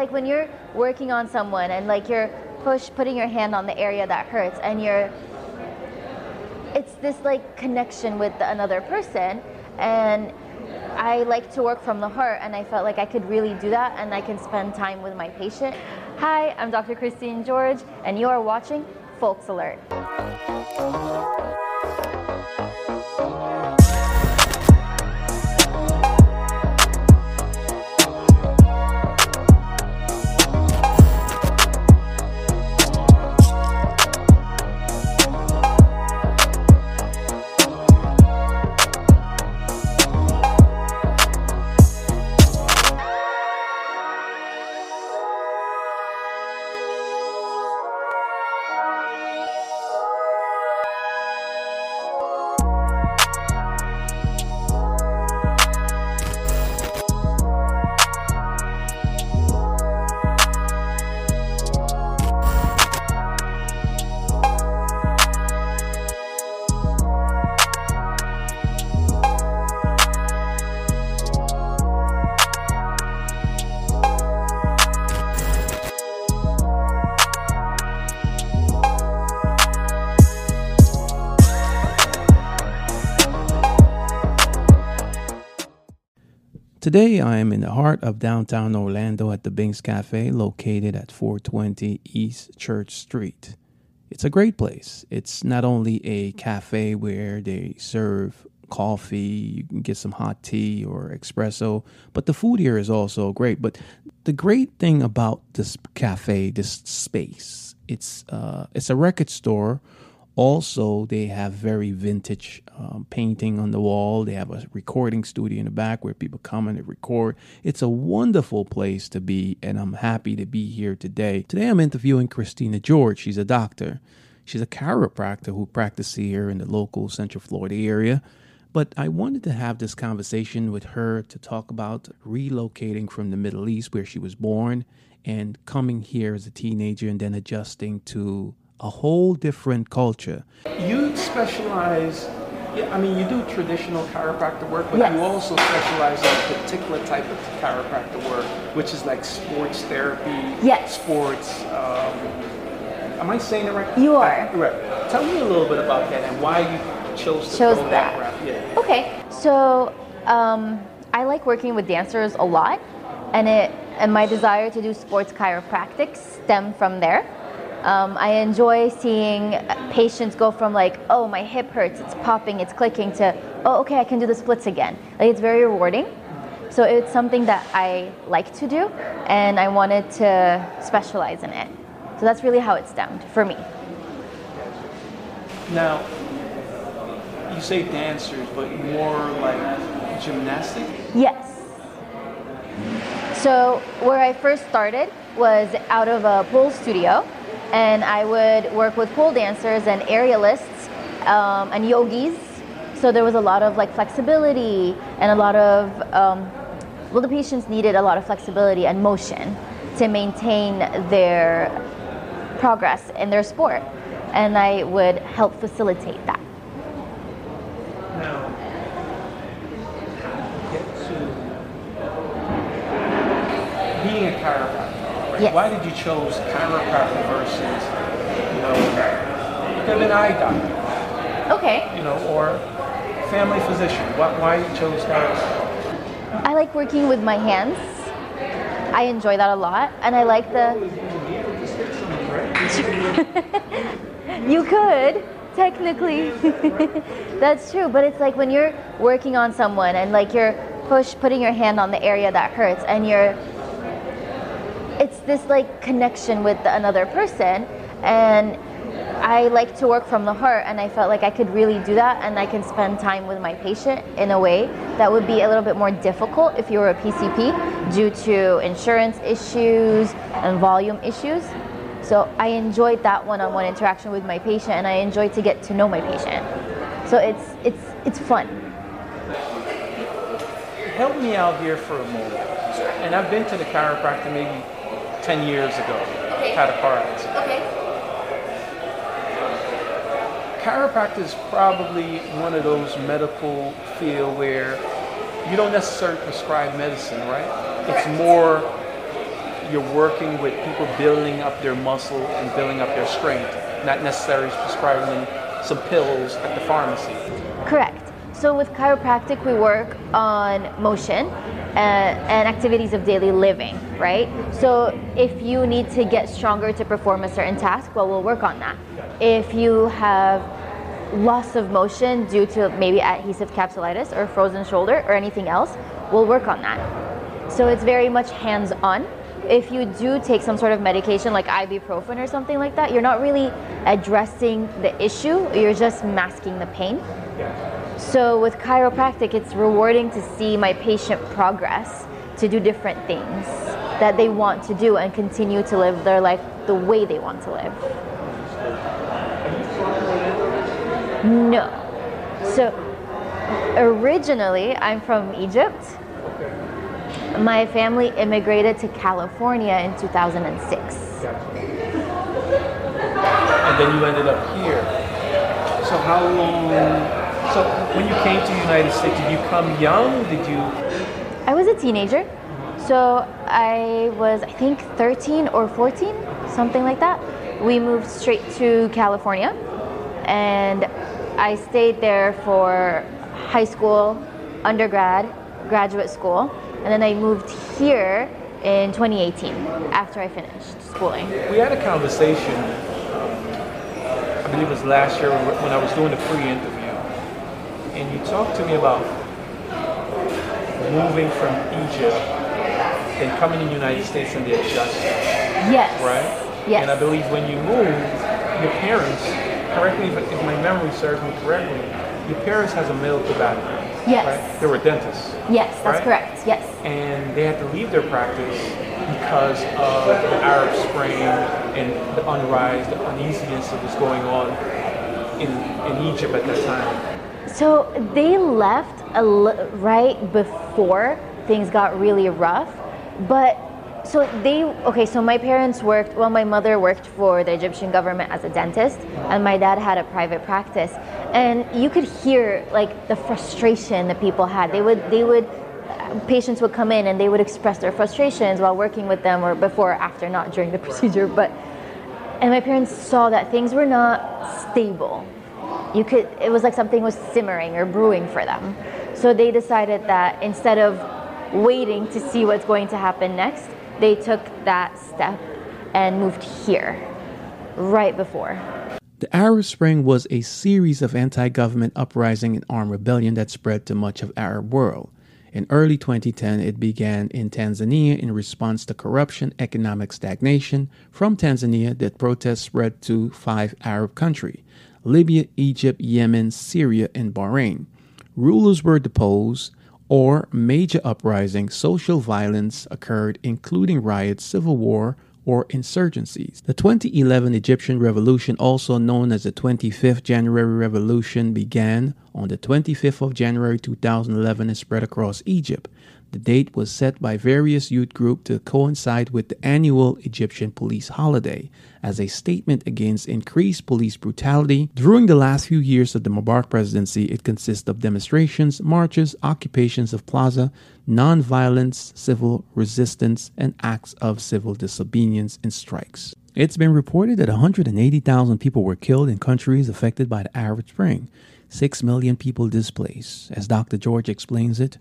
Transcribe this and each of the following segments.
like when you're working on someone and like you're push putting your hand on the area that hurts and you're it's this like connection with another person and I like to work from the heart and I felt like I could really do that and I can spend time with my patient. Hi, I'm Dr. Christine George and you are watching Folks Alert. Today, I am in the heart of downtown Orlando at the Binks Cafe, located at 420 East Church Street. It's a great place. It's not only a cafe where they serve coffee, you can get some hot tea or espresso, but the food here is also great. But the great thing about this cafe, this space, it's uh, it's a record store also, they have very vintage um, painting on the wall. They have a recording studio in the back where people come and they record. It's a wonderful place to be, and I'm happy to be here today. Today, I'm interviewing Christina George. She's a doctor. She's a chiropractor who practices here in the local Central Florida area. But I wanted to have this conversation with her to talk about relocating from the Middle East, where she was born, and coming here as a teenager and then adjusting to a whole different culture. You specialize, I mean, you do traditional chiropractor work, but Yes. you also specialize in a particular type of chiropractor work, which is like sports therapy, Yes. sports. Um, am I saying it right? You are. Right. Tell me a little bit about that and why you chose to Chose go that. route. Yeah. Okay, so um, I like working with dancers a lot, and it and my desire to do sports chiropractic stem from there. Um, I enjoy seeing patients go from like, oh, my hip hurts, it's popping, it's clicking, to oh, okay, I can do the splits again. Like it's very rewarding. So it's something that I like to do, and I wanted to specialize in it. So that's really how it stemmed for me. Now, you say dancers, but more like gymnastic? Yes. So where I first started was out of a pool studio, and I would work with pole dancers and aerialists um, and yogis. So there was a lot of like flexibility and a lot of um, well, the patients needed a lot of flexibility and motion to maintain their progress in their sport, and I would help facilitate that. Now, get to being a chiropractor. Yes. Why did you choose chiropractor versus, you know, you could have been eye doctor, Okay. you know, or family physician. Why, why you chose that? I like working with my hands. I enjoy that a lot, and I like the. you could technically. That's true, but it's like when you're working on someone and like you're push putting your hand on the area that hurts, and you're. It's this like connection with another person, and I like to work from the heart, and I felt like I could really do that, and I can spend time with my patient in a way that would be a little bit more difficult if you were a PCP due to insurance issues and volume issues. So I enjoyed that one-on-one interaction with my patient, and I enjoyed to get to know my patient. So it's it's it's fun. Help me out here for a moment. And I've been to the chiropractor maybe 10 years ago. Had a car accident. Okay. chiropractor is probably one of those medical field where you don't necessarily prescribe medicine, right? It's more you're working with people building up their muscle and building up their strength, not necessarily prescribing them some pills at the pharmacy. Correct. So with chiropractic, we work on motion uh, and activities of daily living, right? So if you need to get stronger to perform a certain task, well, we'll work on that. If you have loss of motion due to maybe adhesive capsulitis or frozen shoulder or anything else, we'll work on that. So it's very much hands on. If you do take some sort of medication like ibuprofen or something like that, you're not really addressing the issue, you're just masking the pain. So with chiropractic, it's rewarding to see my patient progress to do different things that they want to do and continue to live their life the way they want to live. No. So originally, I'm from Egypt. My family immigrated to California in 2006. And then you ended up here. So how long? So when you came to the United States, did you come young? Did you? I was a teenager. So I was, I think, 13 or 14, something like that. We moved straight to California and I stayed there for high school, undergrad, graduate school, and then I moved here in 2018 after I finished schooling. We had a conversation, I believe it was last year when I was doing the pre-interview, and you talked to me about moving from Egypt and coming in the United States and the adjustment, Yes. right? Yes. And I believe when you moved, your parents, correct me if, if my memory serves me correctly, your parents has a medical background. Yes. Right? They were dentists. Yes, that's right? correct. Yes. and they had to leave their practice because of the Arab Spring and the unrise, the uneasiness that was going on in, in Egypt at that time. So they left right before things got really rough, but so they okay. So my parents worked. Well, my mother worked for the Egyptian government as a dentist, and my dad had a private practice. And you could hear like the frustration that people had. They would they would patients would come in and they would express their frustrations while working with them or before or after, not during the procedure, but and my parents saw that things were not stable. You could it was like something was simmering or brewing for them. So they decided that instead of waiting to see what's going to happen next, they took that step and moved here right before. The Arab Spring was a series of anti-government uprising and armed rebellion that spread to much of Arab world. In early 2010, it began in Tunisia in response to corruption, economic stagnation. From Tunisia, the protests spread to five Arab countries Libya, Egypt, Yemen, Syria, and Bahrain. Rulers were deposed, or major uprising, social violence occurred, including riots, civil war, or insurgencies. The 2011 Egyptian Revolution, also known as the 25th January Revolution, began on the 25th of January 2011 and spread across Egypt. The date was set by various youth groups to coincide with the annual Egyptian police holiday as a statement against increased police brutality. During the last few years of the Mubarak presidency, it consists of demonstrations, marches, occupations of plaza, non-violence, civil resistance, and acts of civil disobedience and strikes. It's been reported that 180,000 people were killed in countries affected by the Arab Spring, 6 million people displaced. As Dr. George explains it,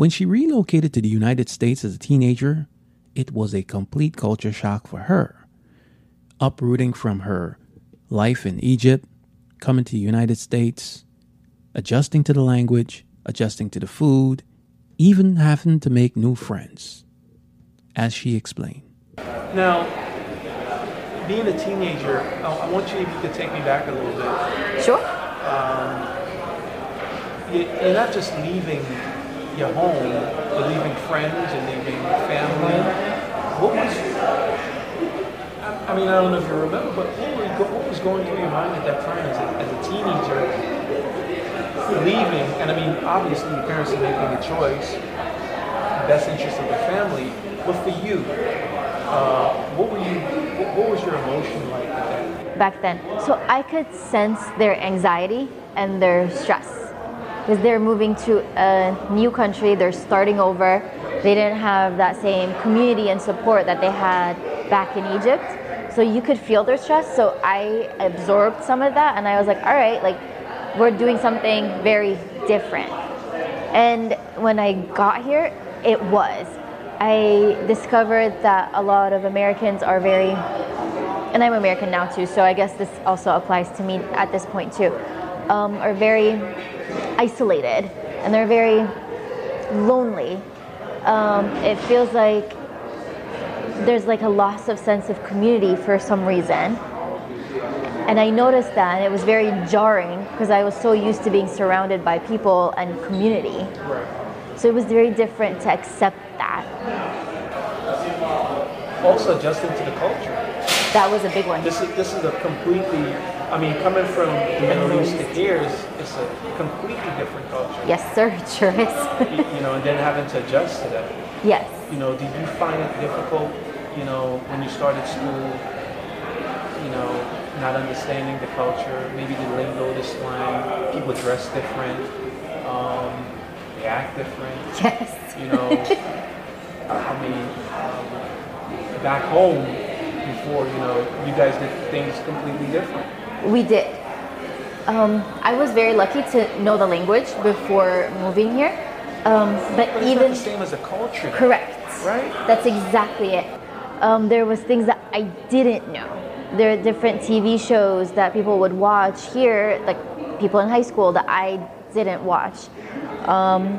when she relocated to the United States as a teenager, it was a complete culture shock for her. Uprooting from her life in Egypt, coming to the United States, adjusting to the language, adjusting to the food, even having to make new friends. As she explained. Now, being a teenager, I I want you if you could take me back a little bit. Sure. Um, you- You're not just leaving your home, you're leaving friends, you're leaving family. What was, I- mean, I don't know if you remember, but what was going through your mind at that time as a, as a teenager? Leaving, and I mean, obviously your parents are making a choice, best interest of the family, but for you, uh, what were you, what, what was your emotion like at that? back then. So I could sense their anxiety and their stress because they're moving to a new country, they're starting over. They didn't have that same community and support that they had back in Egypt. So you could feel their stress. So I absorbed some of that and I was like, all right, like we're doing something very different. And when I got here, it was. I discovered that a lot of Americans are very, and I'm American now too, so I guess this also applies to me at this point too, um, are very isolated and they're very lonely. Um, it feels like there's like a loss of sense of community for some reason. And I noticed that, and it was very jarring because I was so used to being surrounded by people and community. So it was very different to accept that. Also adjusting to the culture. That was a big one. This is this is a completely. I mean, coming from the Middle East to here is it's a completely different culture. Yes, sir, it sure is. You, you know, and then having to adjust to that. yes. You know, did you find it difficult? You know, when you started school. You know, not understanding the culture, maybe the lingo, the slang. People dress different. Um, they act different. Yes. You know, I mean, um, back home before, you know, you guys did things completely different. We did. Um, I was very lucky to know the language before moving here. Um, but But it's even not the same as a culture. correct, Right? That's exactly it. Um, there was things that I didn't know. There are different TV shows that people would watch here, like people in high school that I didn't watch. Um,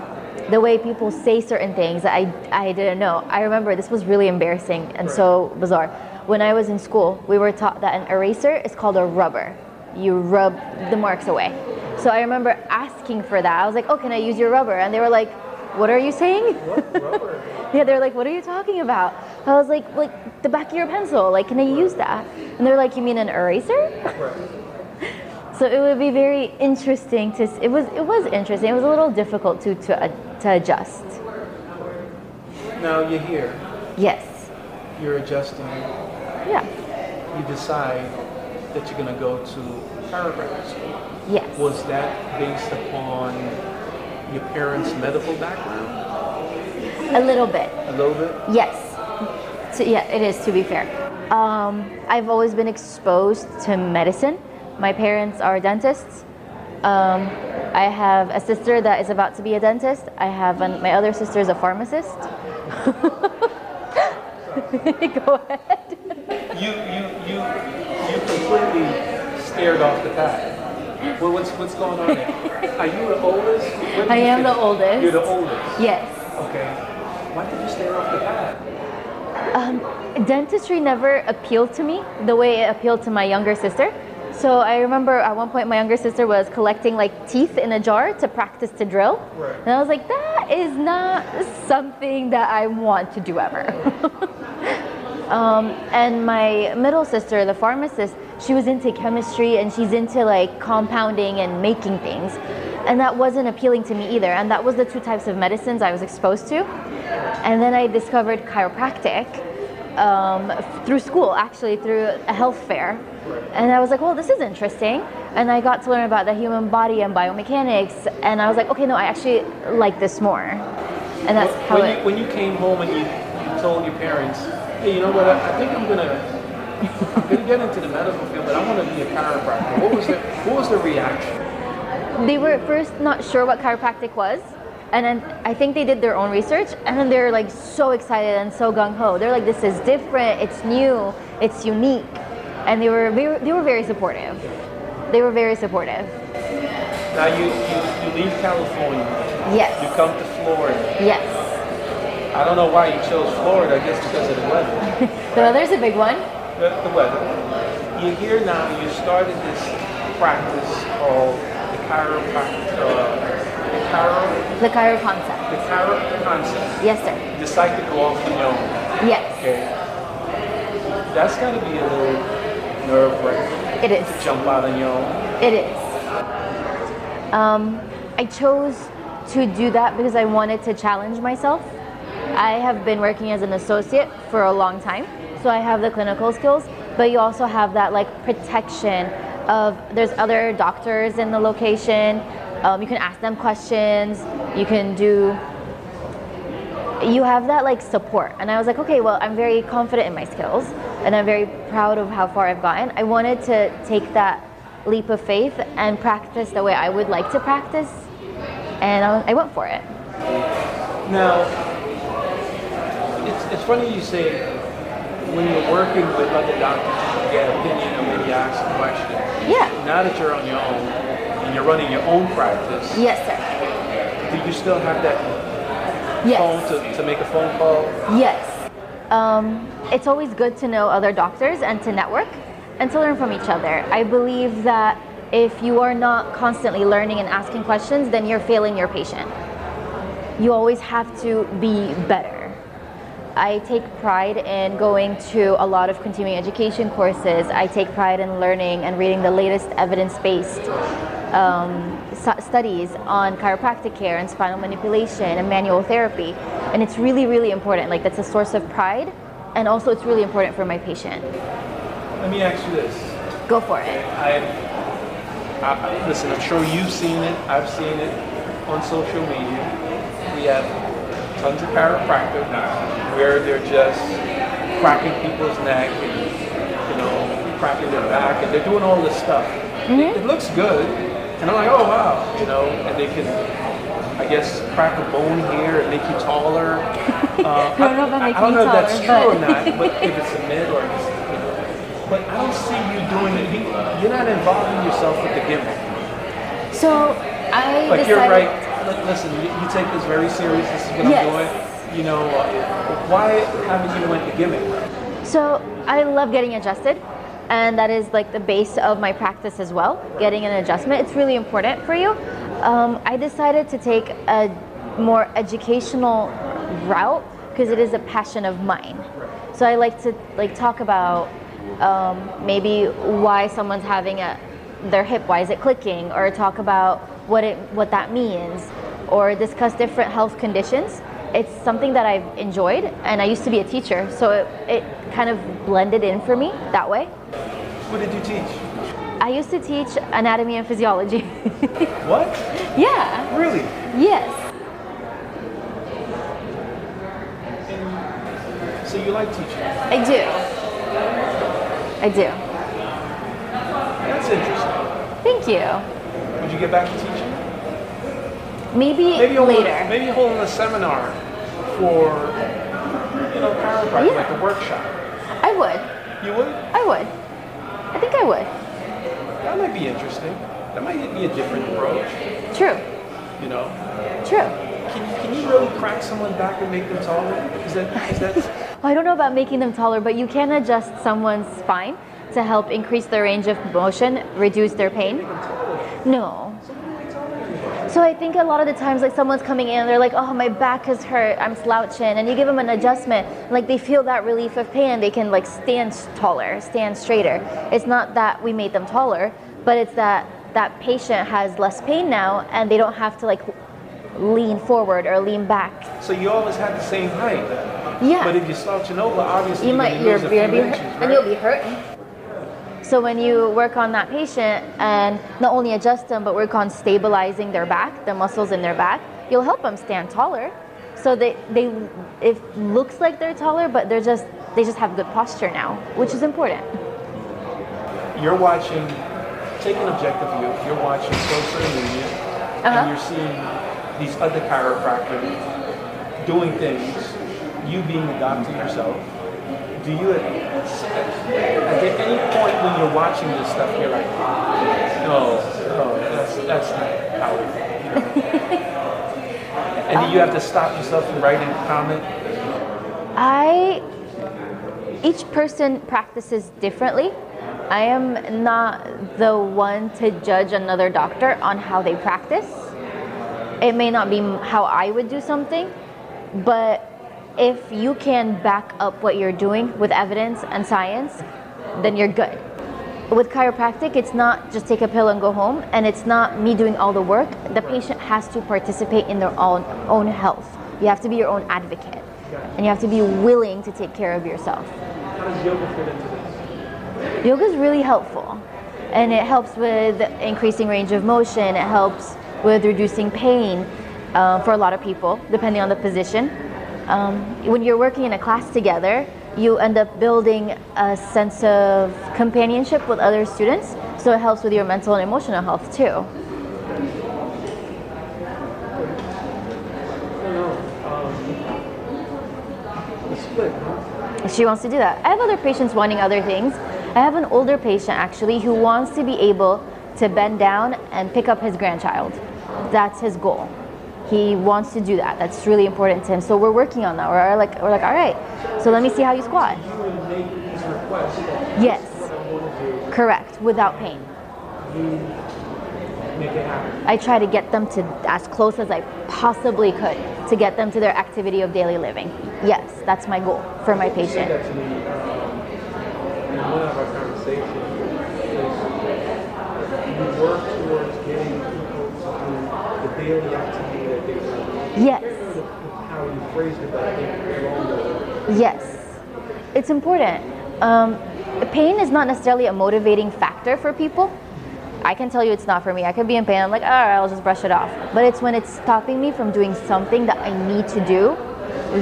the way people say certain things that I, I didn't know. I remember this was really embarrassing and so bizarre. When I was in school, we were taught that an eraser is called a rubber. You rub the marks away. So I remember asking for that. I was like, oh, can I use your rubber? And they were like, what are you saying? Rubber. Yeah, they're like, what are you talking about? I was like, like the back of your pencil. Like, can I use that? And they're like, you mean an eraser? So it would be very interesting to. It was it was interesting. It was a little difficult to to uh, to adjust. Now you're here, Yes. you're adjusting, Yeah. you decide that you're going to go to chiropractic school. Yes. Was that based upon your parents' medical background? A little bit. A little bit? Yes. So, yeah, it is to be fair. Um, I've always been exposed to medicine. My parents are dentists. Um, I have a sister that is about to be a dentist. I have an, my other sister is a pharmacist. Go ahead. You, you, you, you completely stared off the path. Well, what's, what's going on there? Are you the oldest? I am the oldest. You're the oldest? Yes. Okay. Why did you stare off the path? Um, dentistry never appealed to me the way it appealed to my younger sister. So I remember at one point my younger sister was collecting like teeth in a jar to practice to drill. Right. And I was like, that is not something that I want to do ever. um, and my middle sister, the pharmacist, she was into chemistry and she's into like compounding and making things. And that wasn't appealing to me either. And that was the two types of medicines I was exposed to. And then I discovered chiropractic um, through school, actually through a health fair. And I was like, well, this is interesting. And I got to learn about the human body and biomechanics. And I was like, okay, no, I actually like this more. And that's how when it. you, when you came home and you, you told your parents, hey, you know what? I, I think I'm gonna I'm gonna get into the medical field, but I want to be a chiropractor. What was the what was the reaction? they were at first not sure what chiropractic was and then i think they did their own research and then they're like so excited and so gung-ho they're like this is different it's new it's unique and they were they were, they were very supportive they were very supportive Now you, you, you leave California, Yes. you come to Florida. yes I don't know why you chose Florida. I guess because of the weather. the weather's a big one The, the weather. You're here now. You started this practice called the chiropractic. Uh, the chiro, the chiro concept the chiro concept. yes sir You decide to go off on your own. yes Okay. That's got to be a little nerve wracking. it is To Jump out on your own. It is. Um, I chose to do that because I wanted to challenge myself. I have been working as an associate for a long time, so I have the clinical skills, but you also have that like protection of there's other doctors in the location. Um, you can ask them questions. You can do you have that like support. And I was like, okay, well, I'm very confident in my skills and I'm very proud of how far I've gotten. I wanted to take that leap of faith and practice the way I would like to practice. And I, went for it. Now, it's, funny you say when you're working with other doctors, you get opinion or maybe ask a question. Yeah. Now that you're on your own and you're running your own practice, Yes, sir. do you still have that Yes. phone to, to make a phone call? Yes. Um, it's always good to know other doctors and to network and to learn from each other. I believe that if you are not constantly learning and asking questions, then you're failing your patient. You always have to be better. I take pride in going to a lot of continuing education courses. I take pride in learning and reading the latest evidence based um, studies on chiropractic care and spinal manipulation and manual therapy. And it's really, really important. Like, that's a source of pride. And also, it's really important for my patient. Let me ask you this. Go for it. I, I, I- listen, I'm sure you've seen it. I've seen it on social media. We have tons of chiropractors where they're just cracking people's neck and you know cracking their back, and they're doing all this stuff. It, it looks good, and I'm like, oh wow, you know, and they can. I guess crack a bone here and make you taller. Uh, I don't know I, don't know if that's taller, true or not, but if it's a myth or if it's, you know, but I don't see you doing it. You- You're not involving yourself with the gimmick. So, I Like decided. you're right. Li- Listen, you, you take this very serious. This is what Yes. I'm doing. You know, uh, why haven't you went the gimmick? So I love getting adjusted, and that is like the base of my practice as well. Getting an adjustment, it's really important for you. Um, I decided to take a more educational route because it is a passion of mine. So I like to like talk about um, maybe why someone's having a their hip, why is it clicking, or talk about what it what that means, or discuss different health conditions. It's something that I've enjoyed, and I used to be a teacher, so it, it kind of blended in for me that way. What did you teach? I used to teach anatomy and physiology. What? yeah, Really? yes, So you like teaching? I do. I do. That's interesting. Thank you. Would you get back to teaching? Maybe, Maybe hold later. A, maybe holding a seminar for you know chiropractic, Yeah. like a workshop. I would. You would? I would. I think I would. That might be interesting. That might be a different approach. True. You know? True. Can, can you really crack someone back and make them taller? Is that is that Well, I don't know about making them taller, but you can adjust someone's spine to help increase their range of motion, reduce their pain. No. So I think a lot of the times, like someone's coming in, they're like, "Oh, my back is hurt. I'm slouching," and you give them an adjustment, like they feel that relief of pain, they can like stand taller, stand straighter. It's not that we made them taller, but it's that that patient has less pain now, and they don't have to like lean forward or lean back. so you always have the same height? Yeah. But if you're slouching over, obviously you you're might you're, you're few be hurt, right? and you'll be hurting. So when you work on that patient and not only adjust them but work on stabilizing their back, the muscles in their back, you'll help them stand taller. So they they it looks like they're taller, but they're just they just have good posture now, which is important. you're watching, take an objective view, you're watching social media, Uh-huh. and you're seeing these other chiropractors doing things, you being a doctor yourself, do you at, any point when you're watching this stuff, you're like, no, no, that's, that's not how it. And do you have to stop yourself from writing a comment? I each person practices differently. I am not the one to judge another doctor on how they practice. It may not be how I would do something, but if you can back up what you're doing with evidence and science, then you're good. With chiropractic, it's not just take a pill and go home, and it's not me doing all the work. The patient has to participate in their own, own health. You have to be your own advocate, and you have to be willing to take care of yourself. How does yoga fit into this? Yoga is really helpful, and it helps with increasing range of motion. It helps with reducing pain uh, for a lot of people, depending on the position. Um, when you're working in a class together, you end up building a sense of companionship with other students, so it helps with your mental and emotional health too. She wants to do that. I have other patients wanting other things. I have an older patient actually who wants to be able to bend down and pick up his grandchild. That's his goal. He wants to do that. That's really important to him. So we're working on that. We're like, we're like, all right. So let me see how you squat. Yes. Correct. Without pain. I try to get them to as close as I possibly could to get them to their activity of daily living. Yes, that's my goal for my patient. Work towards getting people to do the daily activity. Yes. How you phrased it, but I think. Yes, it's important. Um, pain is not necessarily a motivating factor for people. I can tell you it's not for me. I could be in pain. I'm like, all right, I'll just brush it off. But it's when it's stopping me from doing something that I need to do,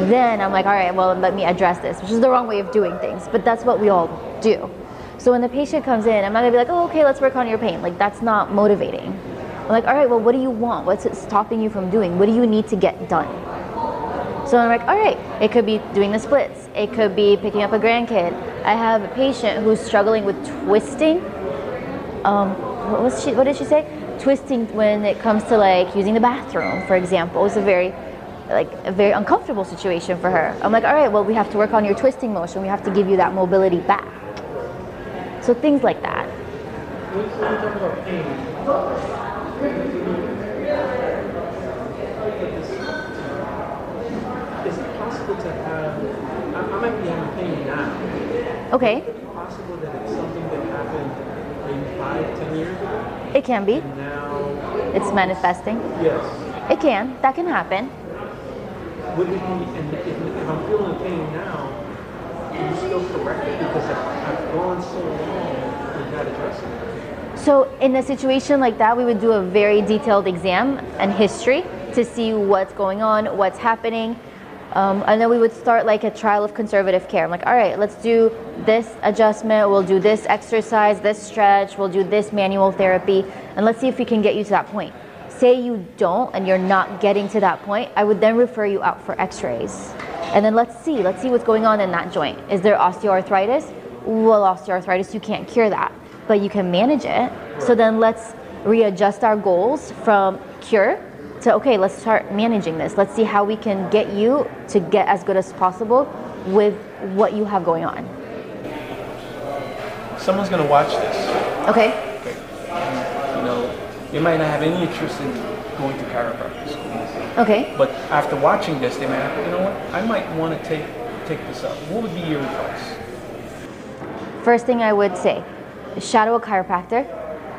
then I'm like, all right, well, let me address this, which is the wrong way of doing things. But that's what we all do. So when the patient comes in, I'm not gonna be like, oh, okay, let's work on your pain. Like, that's not motivating. I'm like, all right, well, what do you want? What's it stopping you from doing? What do you need to get done? So I'm like, all right, it could be doing the splits. It could be picking up a grandkid. I have a patient who's struggling with twisting. Um, what was she? What did she say? Twisting when it comes to like using the bathroom, for example, is a very like a very uncomfortable situation for her. I'm like, all right, well, we have to work on your twisting motion. We have to give you that mobility back. So things like that. When you talk about pain, is it possible to have, I, I might be having pain now. Okay, Is it possible that it's something that happened maybe five, ten years ago? it can be. And now, It's manifesting. yes. It can. That can happen. Would it be, and if, if I'm feeling pain now, can you still correct it? Because I've, I've gone so long without addressing it. So in a situation like that, we would do a very detailed exam and history to see what's going on, what's happening. Um, and then we would start like a trial of conservative care. I'm like, all right, let's do this adjustment, we'll do this exercise, this stretch, we'll do this manual therapy, and let's see if we can get you to that point. Say you don't and you're not getting to that point, I would then refer you out for x rays. And then let's see, let's see what's going on in that joint. Is there osteoarthritis? Well, osteoarthritis, you can't cure that, but you can manage it. So then let's readjust our goals from cure to okay, let's start managing this. Let's see how we can get you to get as good as possible with what you have going on. Someone's gonna watch this. Okay? You know, they might not have any interest in going to chiropractic school. Okay. But after watching this, they might have, you know what, I might want to take take this up. What would be your advice? First thing I would say, shadow a chiropractor,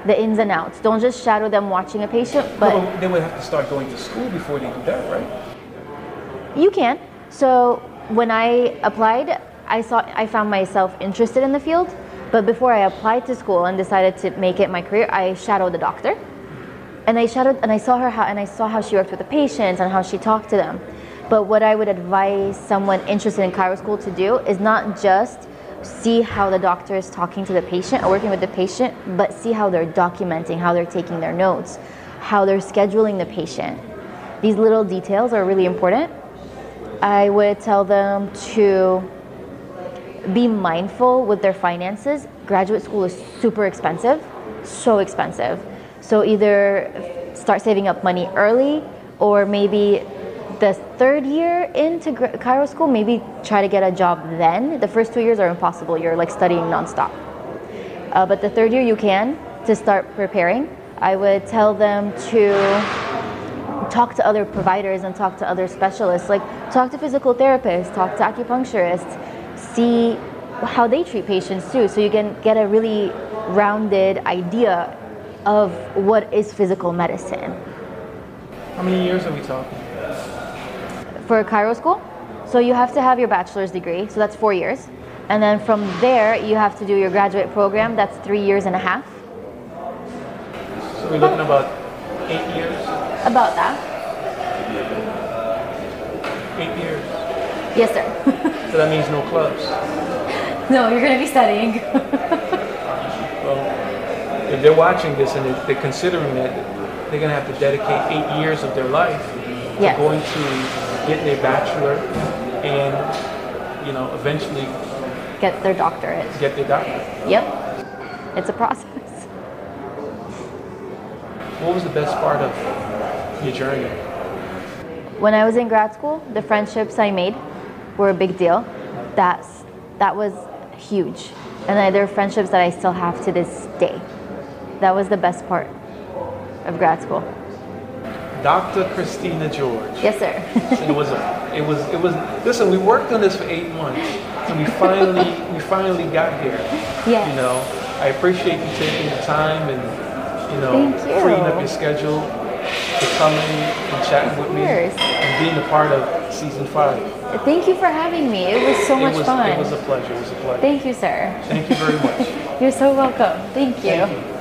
the ins and outs. Don't just shadow them watching a patient, but they would have to start going to school before they do that, right? You can. So when I applied, I saw I found myself interested in the field, but before I applied to school and decided to make it my career, I shadowed a doctor. And I shadowed and I saw her how and I saw how she worked with the patients and how she talked to them. But what I would advise someone interested in chiro school to do is not just see how the doctor is talking to the patient or working with the patient, but see how they're documenting, how they're taking their notes, how they're scheduling the patient. These little details are really important. I would tell them to be mindful with their finances. Graduate school is super expensive, so expensive. So either start saving up money early or maybe the third year into chiro school, maybe try to get a job then. The first two years are impossible. You're like studying nonstop. Uh, but the third year you can to start preparing. I would tell them to talk to other providers and talk to other specialists. Like talk to physical therapists, talk to acupuncturists, see how they treat patients too, so you can get a really rounded idea of what is physical medicine. How many years are we talking? For chiro school, so you have to have your bachelor's degree, so that's four years. And then from there, you have to do your graduate program, that's three years and a half. So we're looking about eight years. About that. Eight years. Yes, sir. So that means no clubs. no, you're going to be studying. Well, if they're watching this and they're, they're considering that, they're going to have to dedicate eight years of their life Yes. to going to get their bachelor and, you know, eventually Get their doctorate. get their doctorate. Yep. It's a process. What was the best part of your journey? When I was in grad school, the friendships I made were a big deal. That's that was huge. And I- there are friendships that I still have to this day. That was the best part of grad school. Dr. Christina George. Yes, sir. It was a, it was it was listen, we worked on this for eight months and we finally we finally got here. Yes. You know, I appreciate you taking the time and you know you. freeing up your schedule to come in and chat with me and being a part of season five. Thank you for having me. It was so it much was fun. it was a pleasure. It was a pleasure. Thank you, sir. Thank you very much. You're so welcome. Thank you. Thank you.